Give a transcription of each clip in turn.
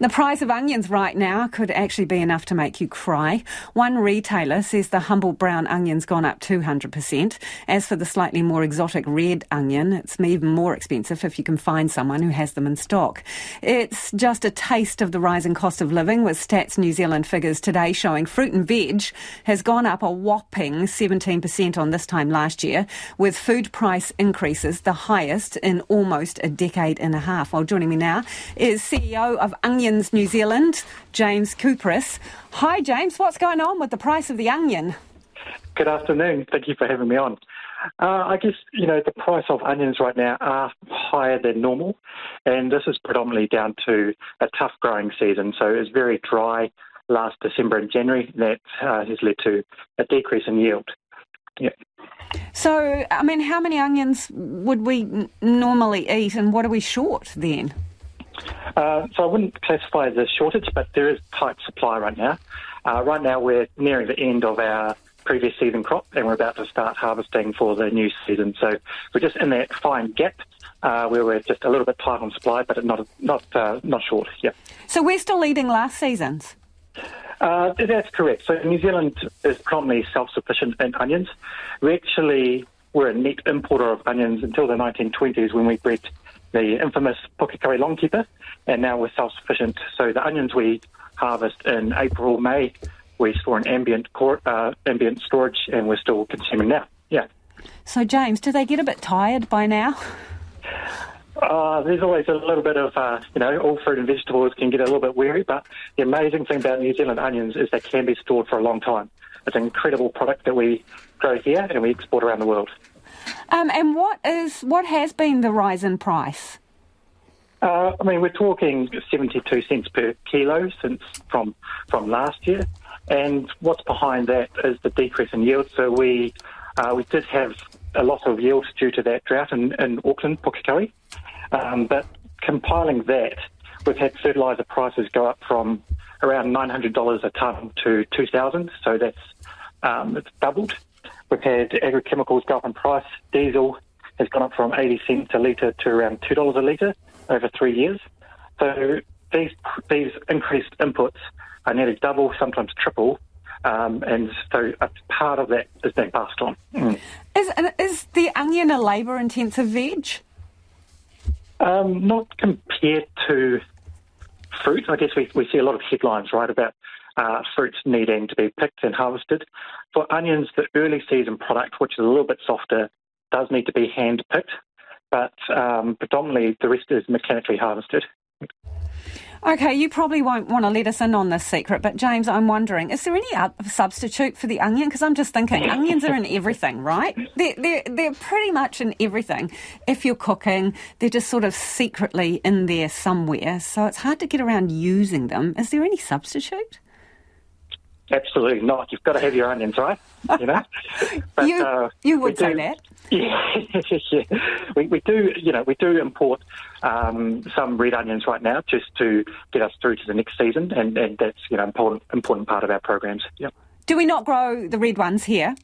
The price of onions right now could actually be enough to make you cry. One retailer says the humble brown onion's gone up 200%. As for the slightly more exotic red onion, it's even more expensive if you can find someone who has them in stock. It's just a taste of the rising cost of living with Stats New Zealand figures today showing fruit and veg has gone up a whopping 17% on this time last year, with food price increases the highest in almost a decade and a half. Well, joining me now is CEO of Onion Onions New Zealand, James Kuperus. Hi, James. What's going on with the price of the onion? Good afternoon. Thank you for having me on. Uh, I guess, you know, the price of onions right now are higher than normal, and this is predominantly down to a tough growing season. So it's very dry last December and January, and that uh, has led to a decrease in yield. Yeah. So, I mean, how many onions would we n- normally eat, and what are we short then? Uh, so I wouldn't classify as shortage, but there is tight supply right now. Uh, right now we're nearing the end of our previous season crop and we're about to start harvesting for the new season. So we're just in that fine gap uh, where we're just a little bit tight on supply, but not not uh, not short. Yeah. So we're still leading last season's. Uh, that's correct. So New Zealand is probably self-sufficient in onions. We actually were a net importer of onions until the 1920s when we bred the infamous Pukekohe longkeeper, and now we're self-sufficient. So the onions we harvest in April, May, we store in ambient uh, ambient storage, and we're still consuming now. Yeah. So James, do they get a bit tired by now? Uh, there's always a little bit of, uh, you know, all fruit and vegetables can get a little bit weary, but the amazing thing about New Zealand onions is they can be stored for a long time. It's an incredible product that we grow here and we export around the world. Um, and what is what has been the rise in price? Uh, I mean, we're talking 72 cents per kilo since from from last year, and what's behind that is the decrease in yield. So we uh, we did have a loss of yield due to that drought in, in Auckland, Pukekohe, um, but compiling that, we've had fertiliser prices go up from around $900 a tonne to 2000 so that's um, it's doubled. We've had agrochemicals go up in price. Diesel has gone up from 80 cents a litre to around $2 a litre over three years. So these these increased inputs are nearly double, sometimes triple, um, and so a part of that is being passed on. Mm. Is, is the onion a labour-intensive veg? Um, not compared to fruit. I guess we, we see a lot of headlines, right, about uh, fruits needing to be picked and harvested. For onions, the early season product, which is a little bit softer, does need to be hand picked, but um, predominantly the rest is mechanically harvested. Okay, you probably won't want to let us in on this secret, but James, I'm wondering, is there any substitute for the onion? Because I'm just thinking, onions are in everything, right? They're, they're, they're pretty much in everything. If you're cooking, they're just sort of secretly in there somewhere, so it's hard to get around using them. Is there any substitute? Absolutely not. You've got to have your onions, right? You know. But, you, uh, you would say do, that. Yeah, yeah. We, we do. You know, we do import um, some red onions right now just to get us through to the next season, and, and that's you know important important part of our programs. Yep. Do we not grow the red ones here?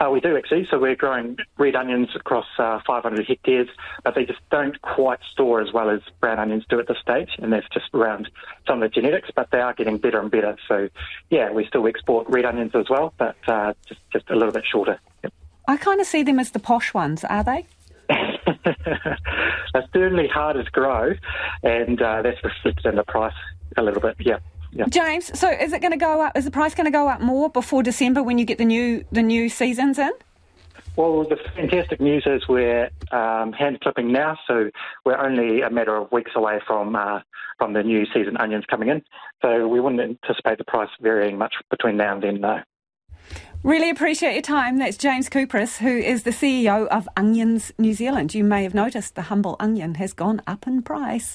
Uh, we do actually. So we're growing red onions across uh, 500 hectares, but they just don't quite store as well as brown onions do at this stage, and that's just around some of the genetics. But they are getting better and better. So yeah, we still export red onions as well, but uh, just just a little bit shorter. Yep. I kind of see them as the posh ones. Are they? They're certainly harder to grow, and uh, that's reflected in the price a little bit. Yeah. Yeah. James, so is it going to go up? Is the price going to go up more before December when you get the new the new seasons in? Well, the fantastic news is we're um, hand clipping now, so we're only a matter of weeks away from uh, from the new season onions coming in. So we wouldn't anticipate the price varying much between now and then. No. Really appreciate your time. That's James Kuperus, who is the CEO of Onions New Zealand. You may have noticed the humble onion has gone up in price.